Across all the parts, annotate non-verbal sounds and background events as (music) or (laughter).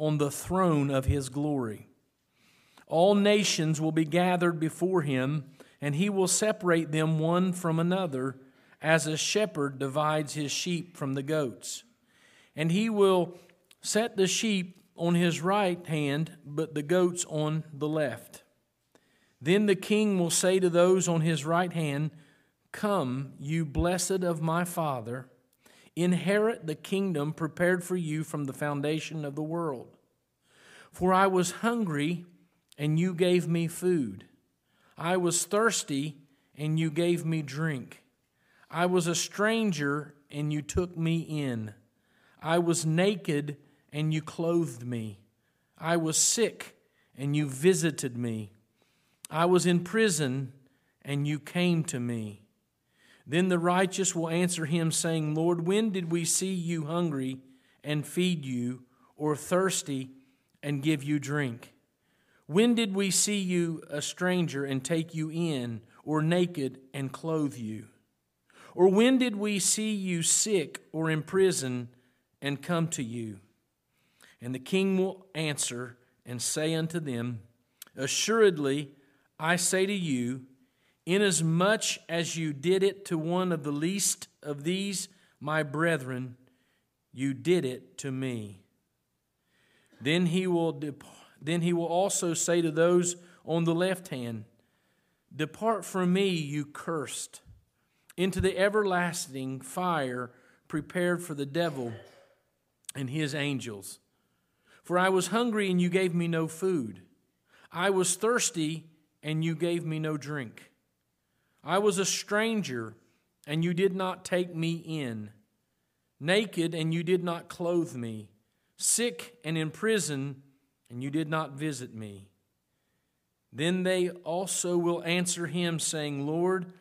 on the throne of his glory. All nations will be gathered before him, and he will separate them one from another, as a shepherd divides his sheep from the goats. And he will set the sheep on his right hand, but the goats on the left. Then the king will say to those on his right hand, Come, you blessed of my Father, inherit the kingdom prepared for you from the foundation of the world. For I was hungry, and you gave me food. I was thirsty, and you gave me drink. I was a stranger, and you took me in. I was naked, and you clothed me. I was sick, and you visited me. I was in prison, and you came to me. Then the righteous will answer him, saying, Lord, when did we see you hungry and feed you, or thirsty and give you drink? When did we see you a stranger and take you in, or naked and clothe you? Or when did we see you sick or in prison and come to you? And the king will answer and say unto them, Assuredly, I say to you, Inasmuch as you did it to one of the least of these, my brethren, you did it to me. Then he will, dep- then he will also say to those on the left hand, Depart from me, you cursed, into the everlasting fire prepared for the devil and his angels. For I was hungry, and you gave me no food. I was thirsty, and you gave me no drink. I was a stranger, and you did not take me in, naked, and you did not clothe me, sick and in prison, and you did not visit me. Then they also will answer him, saying, Lord,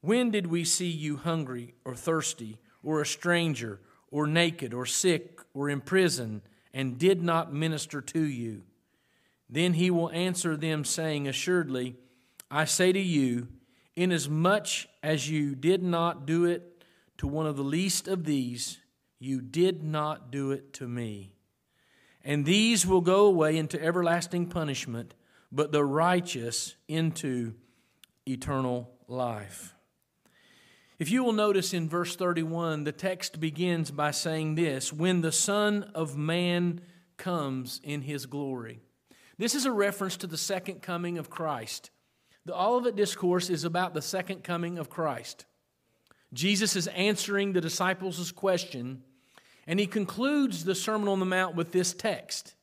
when did we see you hungry or thirsty, or a stranger, or naked, or sick, or in prison, and did not minister to you? Then he will answer them, saying, Assuredly, I say to you, Inasmuch as you did not do it to one of the least of these, you did not do it to me. And these will go away into everlasting punishment, but the righteous into eternal life. If you will notice in verse 31, the text begins by saying this When the Son of Man comes in his glory. This is a reference to the second coming of Christ. The Olivet Discourse is about the second coming of Christ. Jesus is answering the disciples' question, and he concludes the Sermon on the Mount with this text.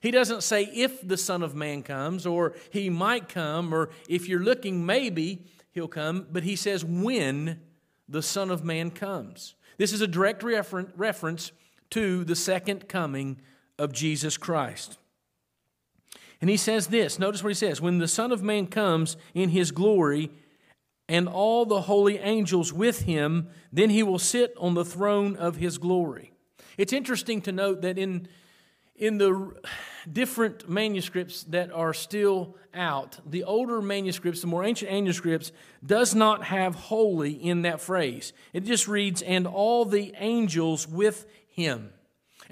He doesn't say if the Son of Man comes, or he might come, or if you're looking, maybe he'll come, but he says when the Son of Man comes. This is a direct reference to the second coming of Jesus Christ. And he says this notice what he says when the Son of Man comes in his glory and all the holy angels with him, then he will sit on the throne of his glory. It's interesting to note that in, in the different manuscripts that are still out, the older manuscripts, the more ancient manuscripts, does not have holy in that phrase. It just reads, and all the angels with him.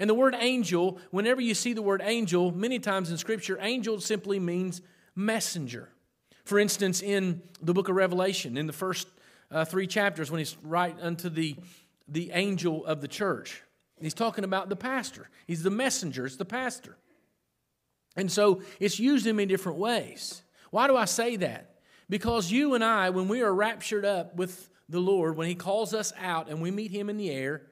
And the word angel, whenever you see the word angel, many times in Scripture, angel simply means messenger. For instance, in the book of Revelation, in the first uh, three chapters, when he's right unto the, the angel of the church, he's talking about the pastor. He's the messenger, it's the pastor. And so it's used in many different ways. Why do I say that? Because you and I, when we are raptured up with the Lord, when He calls us out and we meet Him in the air,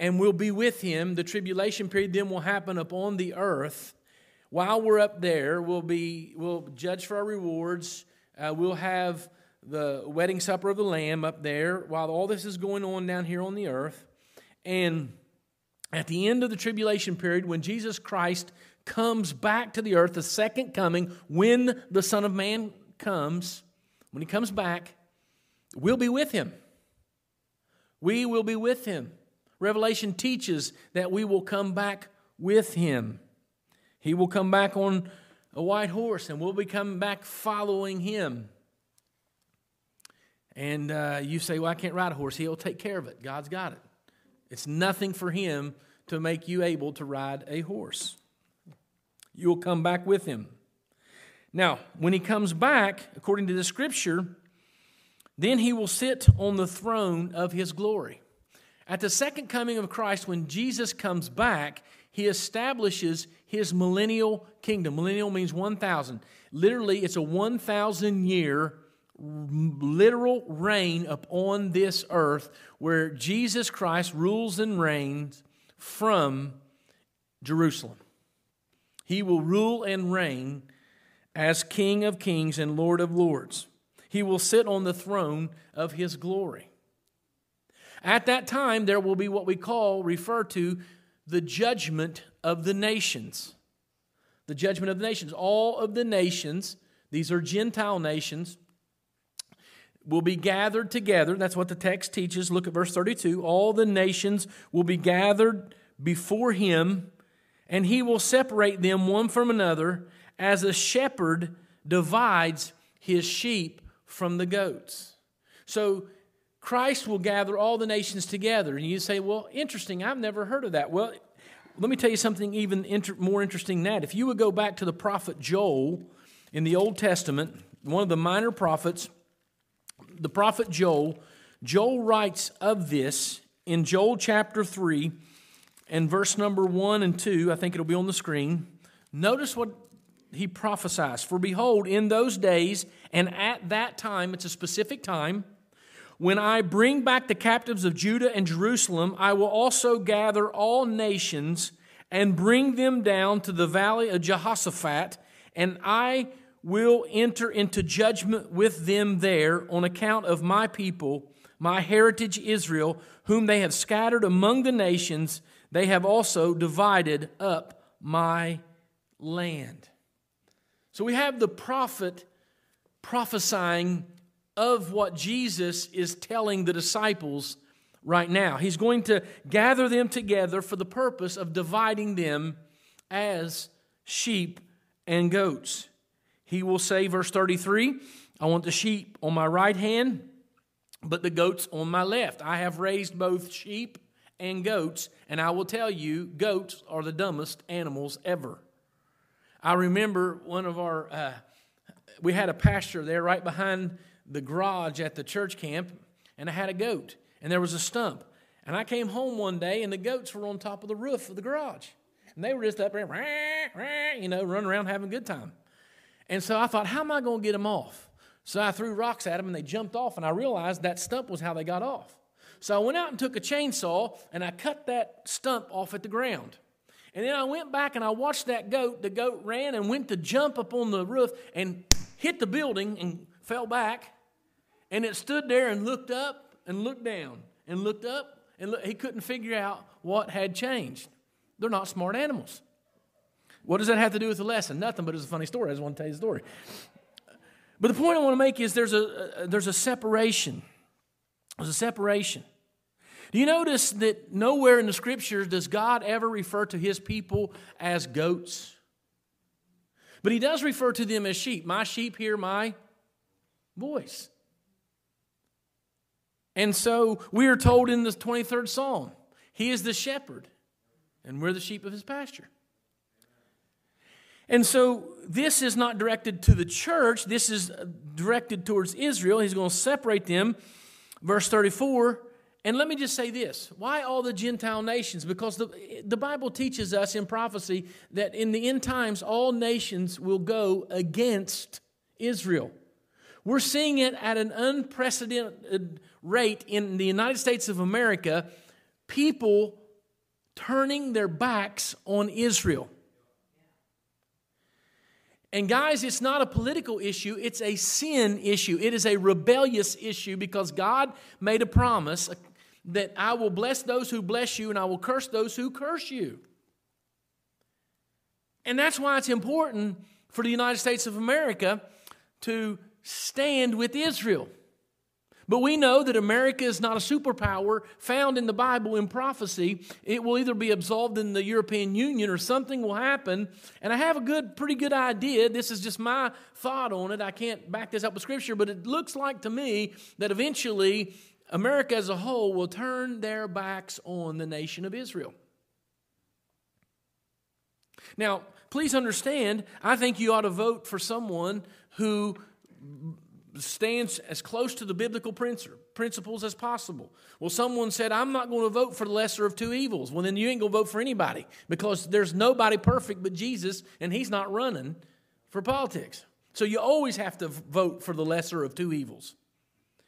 and we'll be with him. The tribulation period then will happen upon the earth. While we're up there, we'll be we'll judge for our rewards. Uh, we'll have the wedding supper of the Lamb up there while all this is going on down here on the earth. And at the end of the tribulation period, when Jesus Christ comes back to the earth, the second coming, when the Son of Man comes, when he comes back, we'll be with him. We will be with him. Revelation teaches that we will come back with him. He will come back on a white horse and we'll be coming back following him. And uh, you say, Well, I can't ride a horse. He'll take care of it. God's got it. It's nothing for him to make you able to ride a horse. You will come back with him. Now, when he comes back, according to the scripture, then he will sit on the throne of his glory. At the second coming of Christ, when Jesus comes back, he establishes his millennial kingdom. Millennial means 1,000. Literally, it's a 1,000 year literal reign upon this earth where Jesus Christ rules and reigns from Jerusalem. He will rule and reign as King of kings and Lord of lords. He will sit on the throne of his glory. At that time, there will be what we call, refer to, the judgment of the nations. The judgment of the nations. All of the nations, these are Gentile nations, will be gathered together. That's what the text teaches. Look at verse 32. All the nations will be gathered before him, and he will separate them one from another as a shepherd divides his sheep from the goats. So Christ will gather all the nations together. And you say, well, interesting, I've never heard of that. Well, let me tell you something even inter- more interesting than that. If you would go back to the prophet Joel in the Old Testament, one of the minor prophets, the prophet Joel, Joel writes of this in Joel chapter 3 and verse number 1 and 2. I think it'll be on the screen. Notice what he prophesies For behold, in those days and at that time, it's a specific time, when I bring back the captives of Judah and Jerusalem, I will also gather all nations and bring them down to the valley of Jehoshaphat, and I will enter into judgment with them there on account of my people, my heritage Israel, whom they have scattered among the nations. They have also divided up my land. So we have the prophet prophesying of what Jesus is telling the disciples right now. He's going to gather them together for the purpose of dividing them as sheep and goats. He will say, verse 33, I want the sheep on my right hand, but the goats on my left. I have raised both sheep and goats, and I will tell you, goats are the dumbest animals ever. I remember one of our, uh, we had a pasture there right behind the garage at the church camp, and I had a goat, and there was a stump. And I came home one day, and the goats were on top of the roof of the garage. And they were just up there, you know, running around having a good time. And so I thought, how am I going to get them off? So I threw rocks at them, and they jumped off, and I realized that stump was how they got off. So I went out and took a chainsaw, and I cut that stump off at the ground. And then I went back and I watched that goat. The goat ran and went to jump up on the roof and hit the building and fell back. And it stood there and looked up and looked down and looked up and look, he couldn't figure out what had changed. They're not smart animals. What does that have to do with the lesson? Nothing, but it's a funny story. I just want to tell you the story. But the point I want to make is there's a, there's a separation. There's a separation. Do you notice that nowhere in the scriptures does God ever refer to his people as goats? But he does refer to them as sheep. My sheep hear my voice. And so we are told in the 23rd Psalm, He is the shepherd, and we're the sheep of His pasture. And so this is not directed to the church, this is directed towards Israel. He's going to separate them. Verse 34 and let me just say this why all the Gentile nations? Because the, the Bible teaches us in prophecy that in the end times, all nations will go against Israel. We're seeing it at an unprecedented rate in the United States of America, people turning their backs on Israel. And guys, it's not a political issue, it's a sin issue. It is a rebellious issue because God made a promise, that I will bless those who bless you and I will curse those who curse you. And that's why it's important for the United States of America to stand with Israel. But we know that America is not a superpower found in the Bible in prophecy. It will either be absolved in the European Union or something will happen. And I have a good, pretty good idea. This is just my thought on it. I can't back this up with scripture, but it looks like to me that eventually America as a whole will turn their backs on the nation of Israel. Now, please understand, I think you ought to vote for someone who stands as close to the biblical principles as possible. Well, someone said, I'm not going to vote for the lesser of two evils. Well, then you ain't going to vote for anybody because there's nobody perfect but Jesus, and he's not running for politics. So you always have to vote for the lesser of two evils.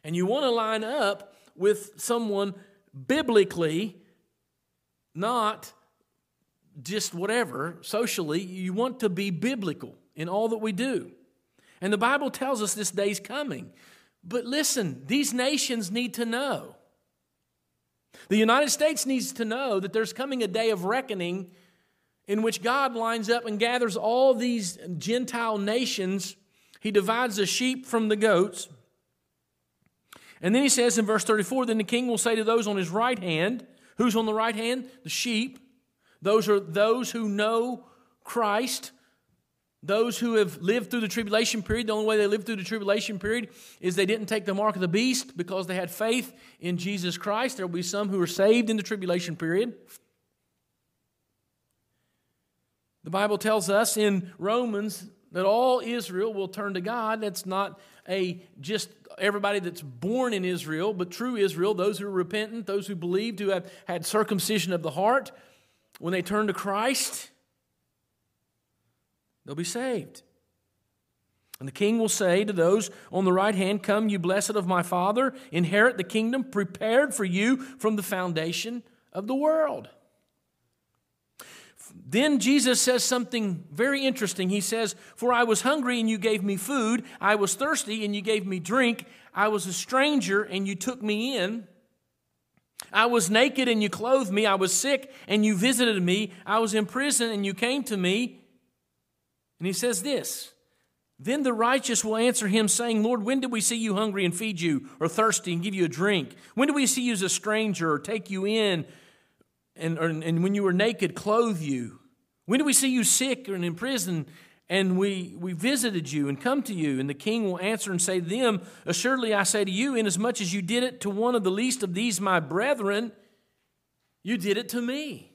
And you want to line up with someone biblically, not just whatever, socially. You want to be biblical in all that we do. And the Bible tells us this day's coming. But listen, these nations need to know. The United States needs to know that there's coming a day of reckoning in which God lines up and gathers all these Gentile nations. He divides the sheep from the goats. And then he says in verse 34 Then the king will say to those on his right hand, Who's on the right hand? The sheep. Those are those who know Christ. Those who have lived through the tribulation period, the only way they lived through the tribulation period is they didn't take the mark of the beast because they had faith in Jesus Christ. There will be some who are saved in the tribulation period. The Bible tells us in Romans that all Israel will turn to God. That's not a just everybody that's born in Israel, but true Israel, those who are repentant, those who believed, who have had circumcision of the heart, when they turn to Christ, they'll be saved. And the king will say to those on the right hand, Come, you blessed of my Father, inherit the kingdom prepared for you from the foundation of the world. Then Jesus says something very interesting. He says, For I was hungry and you gave me food. I was thirsty and you gave me drink. I was a stranger and you took me in. I was naked and you clothed me. I was sick and you visited me. I was in prison and you came to me. And he says this Then the righteous will answer him, saying, Lord, when did we see you hungry and feed you, or thirsty and give you a drink? When did we see you as a stranger or take you in, and, or, and when you were naked, clothe you? When did we see you sick or in prison and we, we visited you and come to you? And the king will answer and say to them, Assuredly I say to you, inasmuch as you did it to one of the least of these my brethren, you did it to me.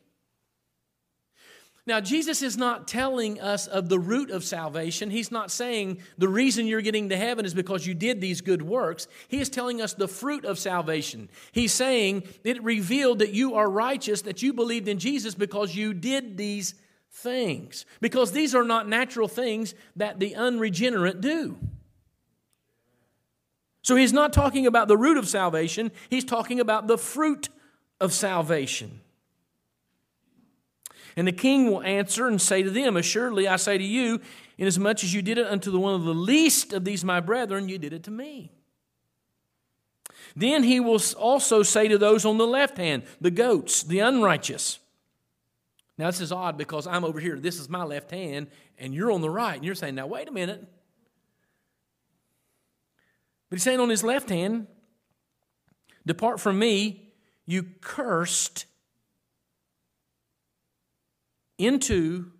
Now, Jesus is not telling us of the root of salvation. He's not saying the reason you're getting to heaven is because you did these good works. He is telling us the fruit of salvation. He's saying it revealed that you are righteous, that you believed in Jesus because you did these things. Because these are not natural things that the unregenerate do. So he's not talking about the root of salvation, he's talking about the fruit of salvation. And the king will answer and say to them, Assuredly I say to you, inasmuch as you did it unto the one of the least of these my brethren, you did it to me. Then he will also say to those on the left hand, the goats, the unrighteous. Now, this is odd because I'm over here. This is my left hand, and you're on the right. And you're saying, now, wait a minute. But he's saying on his left hand, Depart from me, you cursed, into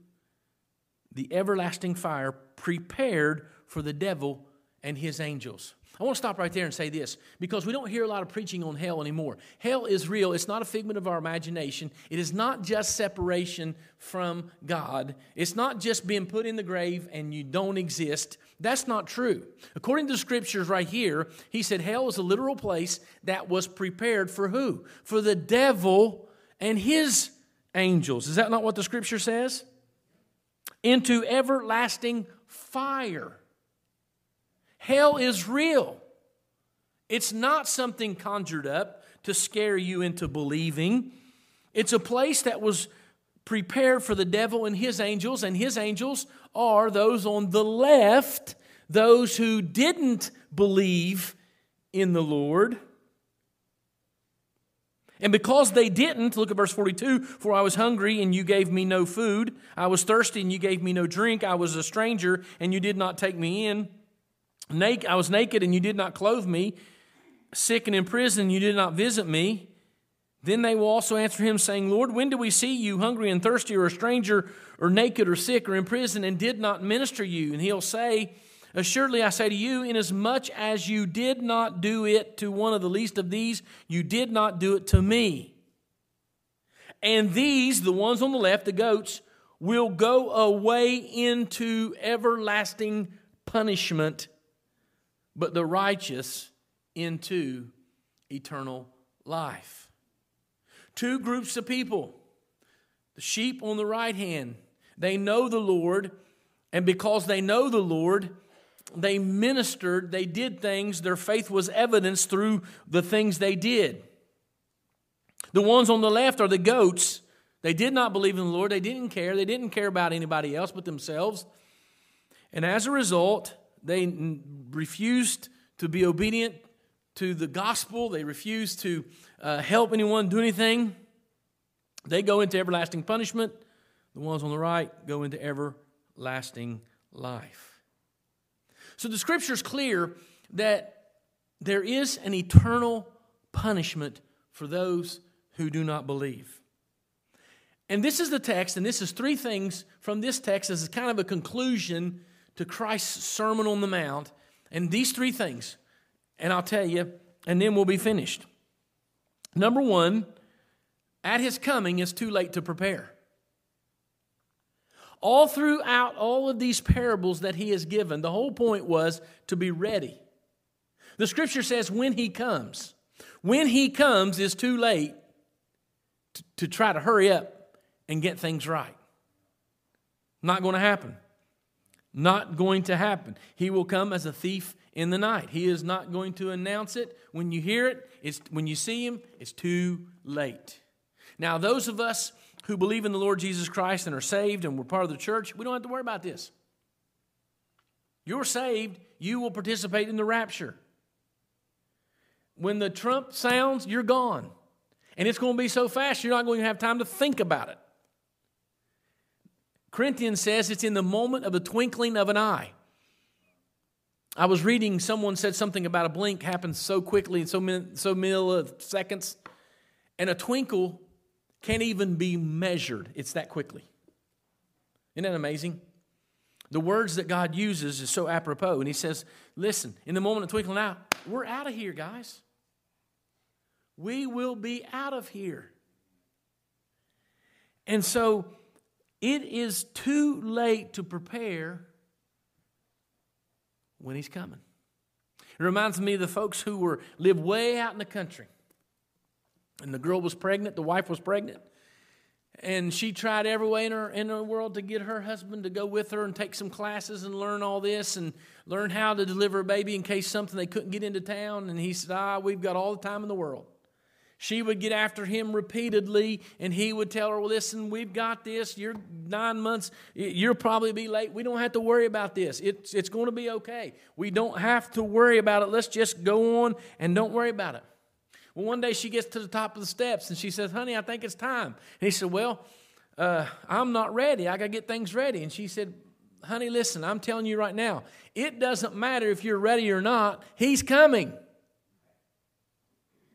the everlasting fire prepared for the devil and his angels. I want to stop right there and say this because we don't hear a lot of preaching on hell anymore. Hell is real, it's not a figment of our imagination. It is not just separation from God, it's not just being put in the grave and you don't exist. That's not true. According to the scriptures right here, he said hell is a literal place that was prepared for who? For the devil and his angels. Is that not what the scripture says? Into everlasting fire. Hell is real. It's not something conjured up to scare you into believing. It's a place that was prepared for the devil and his angels, and his angels are those on the left, those who didn't believe in the Lord. And because they didn't, look at verse 42 For I was hungry, and you gave me no food. I was thirsty, and you gave me no drink. I was a stranger, and you did not take me in. I was naked, and you did not clothe me. Sick and in prison, you did not visit me. Then they will also answer him, saying, Lord, when do we see you hungry and thirsty, or a stranger, or naked, or sick, or in prison, and did not minister you? And he'll say, Assuredly, I say to you, inasmuch as you did not do it to one of the least of these, you did not do it to me. And these, the ones on the left, the goats, will go away into everlasting punishment, but the righteous into eternal life. Two groups of people the sheep on the right hand, they know the Lord, and because they know the Lord, they ministered, they did things, their faith was evidenced through the things they did. The ones on the left are the goats. They did not believe in the Lord. They didn't care. They didn't care about anybody else but themselves. And as a result, they refused to be obedient to the gospel. They refused to uh, help anyone do anything. They go into everlasting punishment. The ones on the right go into everlasting life. So the scripture is clear that there is an eternal punishment for those who do not believe. And this is the text, and this is three things from this text as kind of a conclusion to Christ's Sermon on the Mount. And these three things, and I'll tell you, and then we'll be finished. Number one, at his coming, it's too late to prepare. All throughout all of these parables that he has given, the whole point was to be ready. The scripture says when he comes. When he comes is too late to, to try to hurry up and get things right. Not going to happen. Not going to happen. He will come as a thief in the night. He is not going to announce it. When you hear it, it's, when you see him, it's too late. Now, those of us who believe in the Lord Jesus Christ and are saved and we're part of the church, we don't have to worry about this. You're saved, you will participate in the rapture. When the trump sounds, you're gone. And it's going to be so fast, you're not going to have time to think about it. Corinthians says it's in the moment of the twinkling of an eye. I was reading, someone said something about a blink happens so quickly in so many, so milliseconds, and a twinkle can't even be measured. It's that quickly. Isn't that amazing? The words that God uses is so apropos. And He says, Listen, in the moment of twinkling out, we're out of here, guys. We will be out of here. And so it is too late to prepare when he's coming. It reminds me of the folks who were live way out in the country. And the girl was pregnant, the wife was pregnant. And she tried every way in her, in her world to get her husband to go with her and take some classes and learn all this and learn how to deliver a baby in case something they couldn't get into town. And he said, Ah, we've got all the time in the world. She would get after him repeatedly, and he would tell her, well, Listen, we've got this. You're nine months. You'll probably be late. We don't have to worry about this. It's, it's going to be okay. We don't have to worry about it. Let's just go on and don't worry about it. Well, one day she gets to the top of the steps and she says, Honey, I think it's time. And he said, Well, uh, I'm not ready. I got to get things ready. And she said, Honey, listen, I'm telling you right now, it doesn't matter if you're ready or not, he's coming.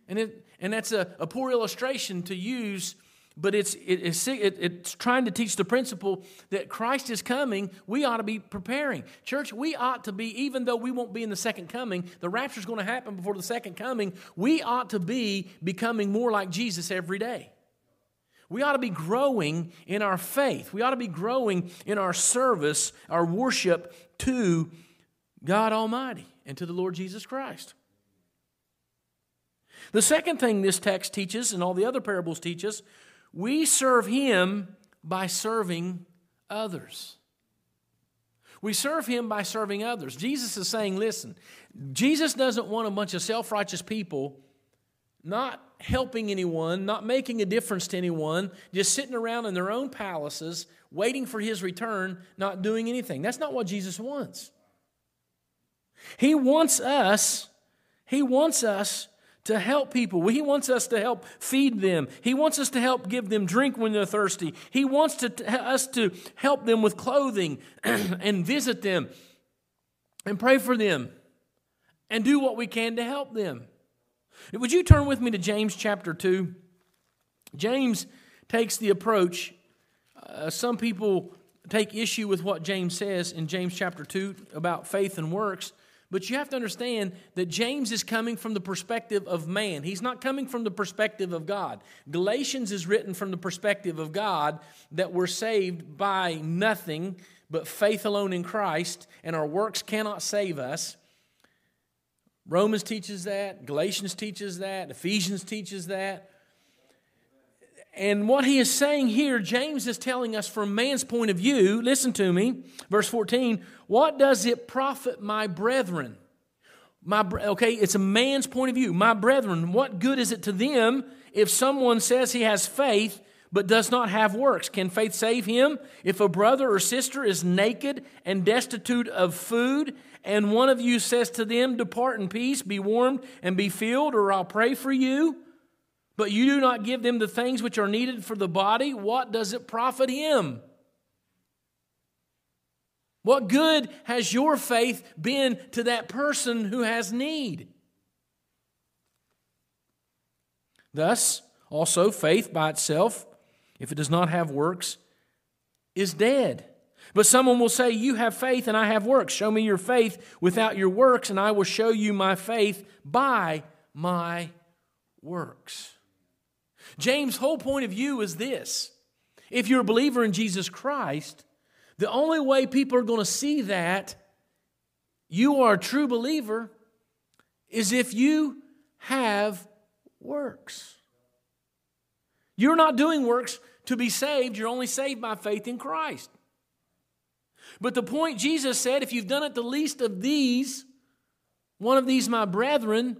And it, and that's a, a poor illustration to use, but it's, it, it's, it, it's trying to teach the principle that Christ is coming. We ought to be preparing. Church, we ought to be, even though we won't be in the second coming, the rapture is going to happen before the second coming. We ought to be becoming more like Jesus every day. We ought to be growing in our faith. We ought to be growing in our service, our worship to God Almighty and to the Lord Jesus Christ. The second thing this text teaches, and all the other parables teach us, we serve Him by serving others. We serve Him by serving others. Jesus is saying, listen, Jesus doesn't want a bunch of self righteous people not helping anyone, not making a difference to anyone, just sitting around in their own palaces, waiting for His return, not doing anything. That's not what Jesus wants. He wants us, He wants us to help people. He wants us to help feed them. He wants us to help give them drink when they're thirsty. He wants to, us to help them with clothing (clears throat) and visit them and pray for them and do what we can to help them. Would you turn with me to James chapter 2? James takes the approach. Uh, some people take issue with what James says in James chapter 2 about faith and works. But you have to understand that James is coming from the perspective of man. He's not coming from the perspective of God. Galatians is written from the perspective of God that we're saved by nothing but faith alone in Christ, and our works cannot save us. Romans teaches that, Galatians teaches that, Ephesians teaches that. And what he is saying here, James is telling us from man's point of view, listen to me, verse 14, what does it profit my brethren? My, okay, it's a man's point of view. My brethren, what good is it to them if someone says he has faith but does not have works? Can faith save him? If a brother or sister is naked and destitute of food, and one of you says to them, Depart in peace, be warmed and be filled, or I'll pray for you, but you do not give them the things which are needed for the body, what does it profit him? What good has your faith been to that person who has need? Thus, also, faith by itself, if it does not have works, is dead. But someone will say, You have faith and I have works. Show me your faith without your works, and I will show you my faith by my works. James' whole point of view is this if you're a believer in Jesus Christ, the only way people are going to see that you are a true believer is if you have works. You're not doing works to be saved, you're only saved by faith in Christ. But the point Jesus said, if you've done it the least of these, one of these my brethren,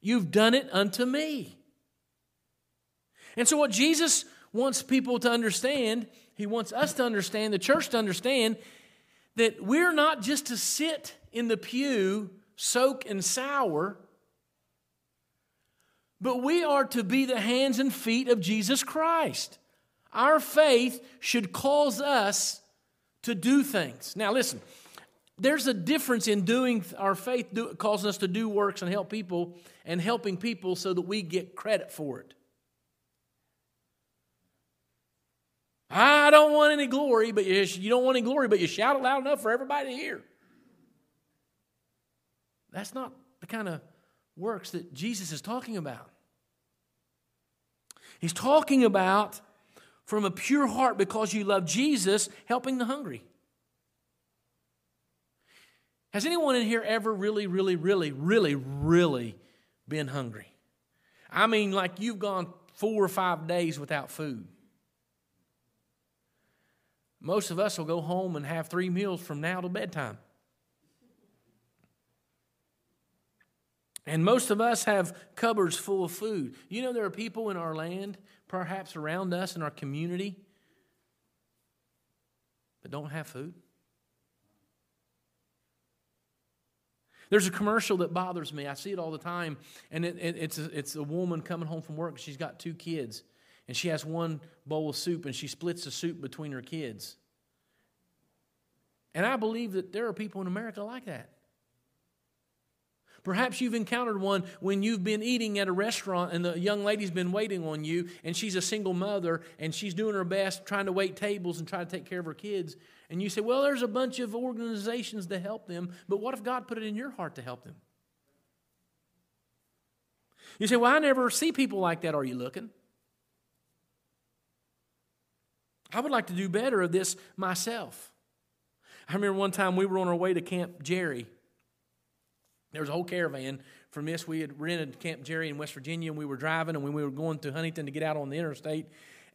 you've done it unto me. And so, what Jesus wants people to understand, he wants us to understand, the church to understand, that we're not just to sit in the pew, soak and sour, but we are to be the hands and feet of Jesus Christ. Our faith should cause us to do things. Now, listen, there's a difference in doing our faith, do, causing us to do works and help people, and helping people so that we get credit for it. I don't want any glory, but you, you don't want any glory, but you shout it loud enough for everybody to hear. That's not the kind of works that Jesus is talking about. He's talking about from a pure heart because you love Jesus, helping the hungry. Has anyone in here ever really, really, really, really, really been hungry? I mean, like you've gone four or five days without food. Most of us will go home and have three meals from now to bedtime. And most of us have cupboards full of food. You know, there are people in our land, perhaps around us in our community, that don't have food. There's a commercial that bothers me. I see it all the time. And it, it, it's, a, it's a woman coming home from work. She's got two kids and she has one bowl of soup and she splits the soup between her kids. And I believe that there are people in America like that. Perhaps you've encountered one when you've been eating at a restaurant and the young lady's been waiting on you and she's a single mother and she's doing her best trying to wait tables and try to take care of her kids. And you say, well, there's a bunch of organizations to help them, but what if God put it in your heart to help them? You say, well, I never see people like that. Are you looking? I would like to do better of this myself. I remember one time we were on our way to Camp Jerry. There was a whole caravan from this. We had rented Camp Jerry in West Virginia, and we were driving, and we were going to Huntington to get out on the interstate,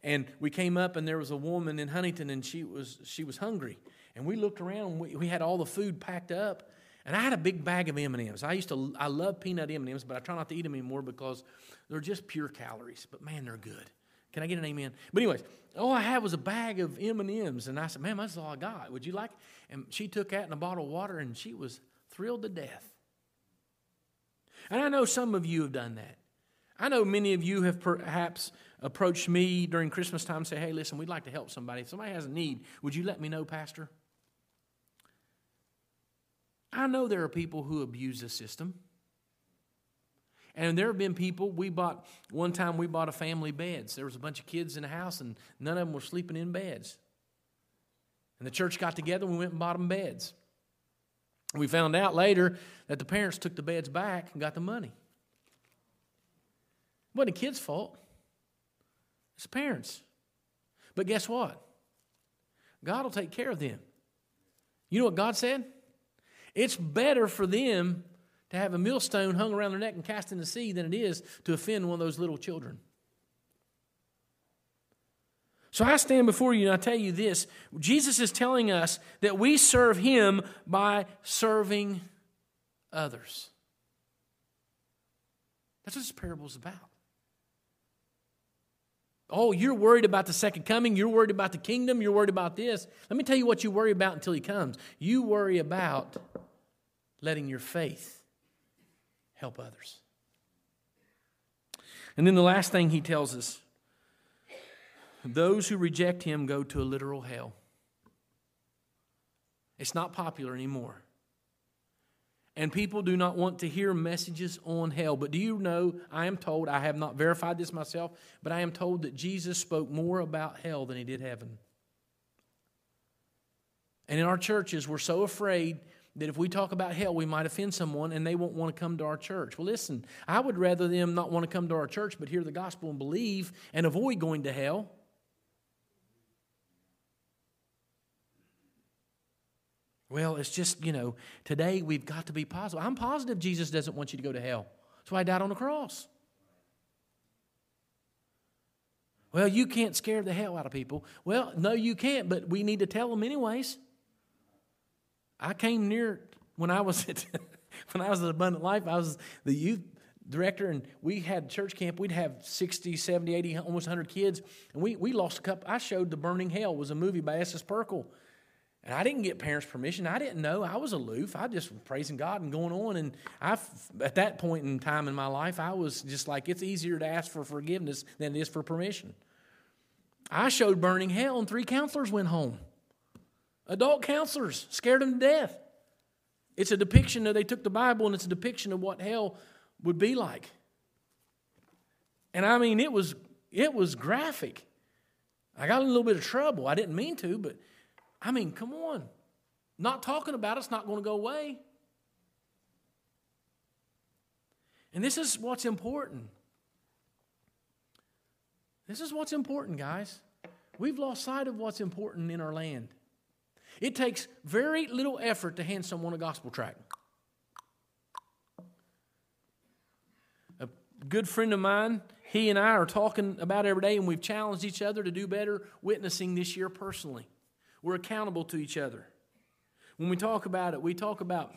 and we came up, and there was a woman in Huntington, and she was she was hungry, and we looked around, and we, we had all the food packed up, and I had a big bag of M&Ms. I used to I love peanut M&Ms, but I try not to eat them anymore because they're just pure calories. But man, they're good. Can I get an amen? But anyways, all I had was a bag of M&Ms, and I said, "Man, that's all I got. Would you like?" And she took that and a bottle of water, and she was thrilled to death. And I know some of you have done that. I know many of you have perhaps approached me during Christmas time and say, "Hey, listen, we'd like to help somebody. If somebody has a need, would you let me know, Pastor?" I know there are people who abuse the system. And there have been people, we bought, one time we bought a family beds. There was a bunch of kids in the house, and none of them were sleeping in beds. And the church got together, and we went and bought them beds. We found out later that the parents took the beds back and got the money. It wasn't the kid's fault, it's the parents. But guess what? God will take care of them. You know what God said? It's better for them to have a millstone hung around their neck and cast in the sea than it is to offend one of those little children. So I stand before you and I tell you this Jesus is telling us that we serve Him by serving others. That's what this parable is about. Oh, you're worried about the second coming. You're worried about the kingdom. You're worried about this. Let me tell you what you worry about until He comes. You worry about letting your faith help others. And then the last thing He tells us those who reject Him go to a literal hell. It's not popular anymore. And people do not want to hear messages on hell. But do you know, I am told, I have not verified this myself, but I am told that Jesus spoke more about hell than he did heaven. And in our churches, we're so afraid that if we talk about hell, we might offend someone and they won't want to come to our church. Well, listen, I would rather them not want to come to our church, but hear the gospel and believe and avoid going to hell. Well, it's just, you know, today we've got to be positive. I'm positive Jesus doesn't want you to go to hell. That's why he died on the cross. Well, you can't scare the hell out of people. Well, no, you can't, but we need to tell them anyways. I came near when I was at (laughs) when I was at Abundant Life, I was the youth director and we had church camp we'd have 60 70 80 almost 100 kids and we, we lost a couple i showed the burning hell was a movie by Estus Pirkle and I didn't get parents' permission. I didn't know. I was aloof. I just was praising God and going on. And I, at that point in time in my life, I was just like, it's easier to ask for forgiveness than it is for permission. I showed burning hell, and three counselors went home. Adult counselors scared them to death. It's a depiction of they took the Bible, and it's a depiction of what hell would be like. And I mean, it was it was graphic. I got in a little bit of trouble. I didn't mean to, but I mean, come on. Not talking about it's not going to go away. And this is what's important. This is what's important, guys. We've lost sight of what's important in our land. It takes very little effort to hand someone a gospel tract. A good friend of mine, he and I are talking about every day, and we've challenged each other to do better witnessing this year personally. We're accountable to each other. When we talk about it, we talk about,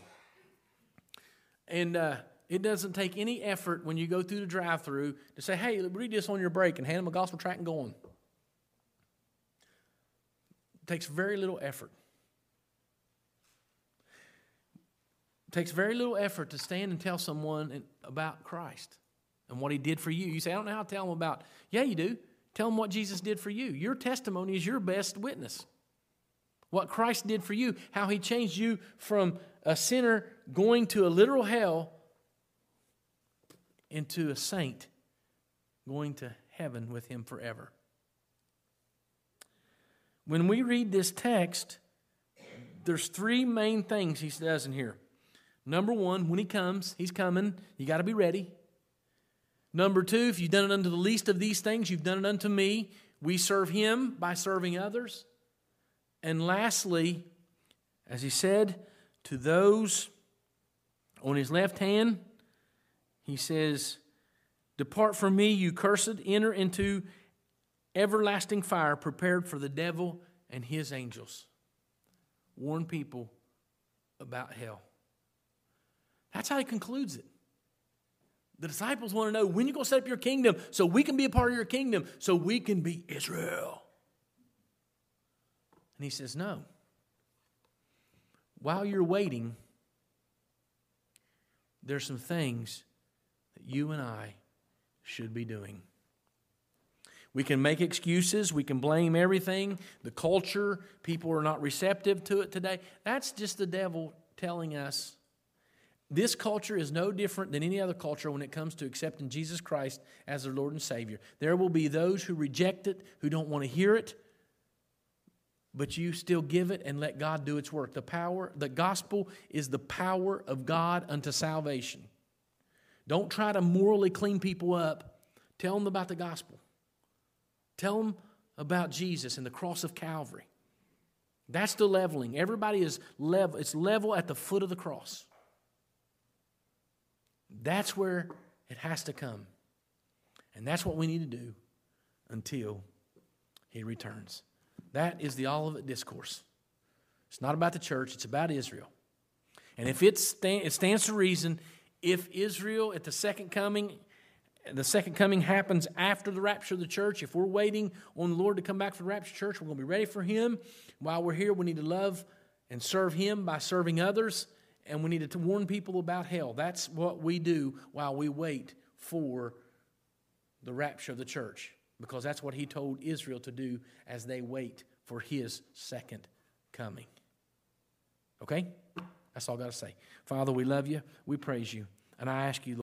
and uh, it doesn't take any effort when you go through the drive through to say, hey, read this on your break and hand them a gospel tract and go on. It takes very little effort. Takes very little effort to stand and tell someone about Christ and what he did for you. You say, I don't know how to tell them about. Yeah, you do. Tell them what Jesus did for you. Your testimony is your best witness. What Christ did for you, how he changed you from a sinner going to a literal hell into a saint going to heaven with him forever. When we read this text, there's three main things he does in here. Number one, when he comes, he's coming. You got to be ready. Number two, if you've done it unto the least of these things, you've done it unto me. We serve him by serving others. And lastly, as he said to those on his left hand, he says, Depart from me, you cursed, enter into everlasting fire prepared for the devil and his angels. Warn people about hell. That's how he concludes it. The disciples want to know when you're going to set up your kingdom so we can be a part of your kingdom, so we can be Israel. And he says, No. While you're waiting, there's some things that you and I should be doing. We can make excuses. We can blame everything. The culture, people are not receptive to it today. That's just the devil telling us this culture is no different than any other culture when it comes to accepting Jesus Christ as their Lord and Savior. There will be those who reject it, who don't want to hear it, but you still give it and let God do its work. The power, the gospel is the power of God unto salvation. Don't try to morally clean people up. Tell them about the gospel. Tell them about Jesus and the cross of Calvary. That's the leveling. Everybody is level. It's level at the foot of the cross. That's where it has to come. And that's what we need to do until he returns. That is the Olivet Discourse. It's not about the church, it's about Israel. And if it, stand, it stands to reason, if Israel at the second coming, the second coming happens after the rapture of the church, if we're waiting on the Lord to come back for the rapture of church, we're going to be ready for Him. While we're here, we need to love and serve Him by serving others, and we need to warn people about hell. That's what we do while we wait for the rapture of the church because that's what he told Israel to do as they wait for his second coming. Okay? That's all I got to say. Father, we love you. We praise you. And I ask you,